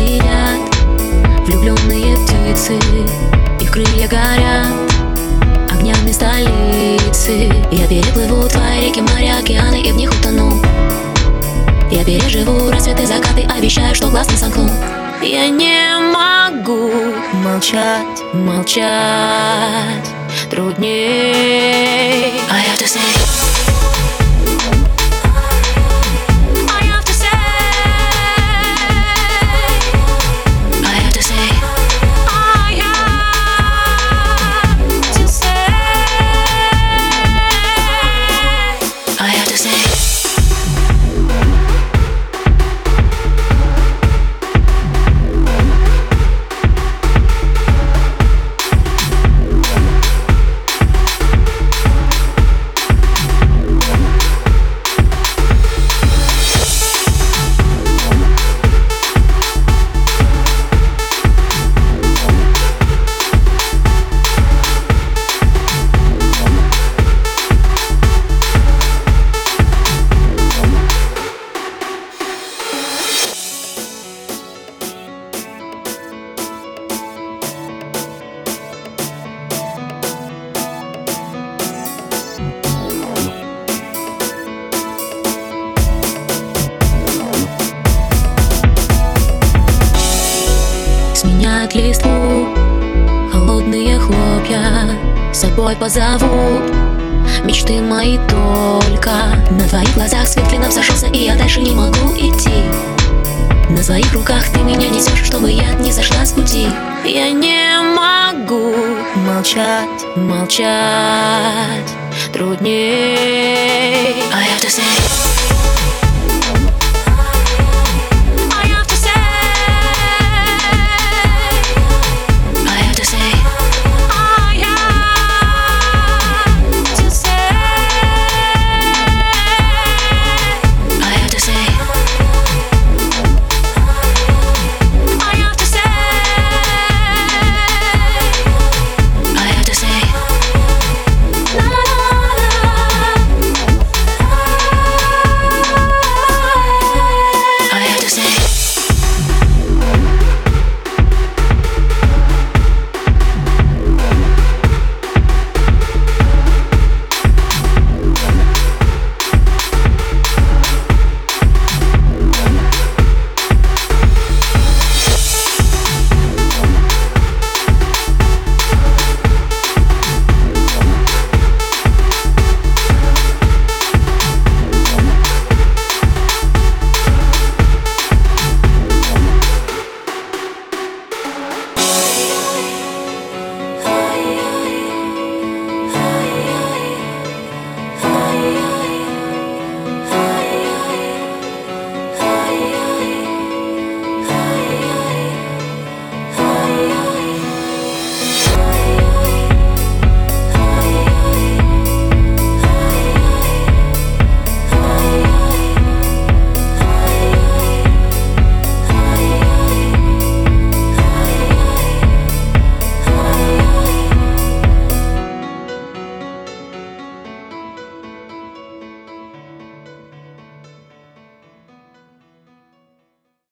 сидят Влюбленные птицы. Их крылья горят Огнями столицы. Я переплыву твои реки, моря, океаны И в них утону. Я переживу рассветы, закаты Обещаю, что глаз не сомкну. Я не могу молчать, молчать. Труднее Сменят листву холодные хлопья С собой позовут мечты мои только На твоих глазах свет клином сошелся И я дальше не могу идти На своих руках ты меня несешь Чтобы я не сошла с пути Я не могу молчать, молчать. Трудней. I have to say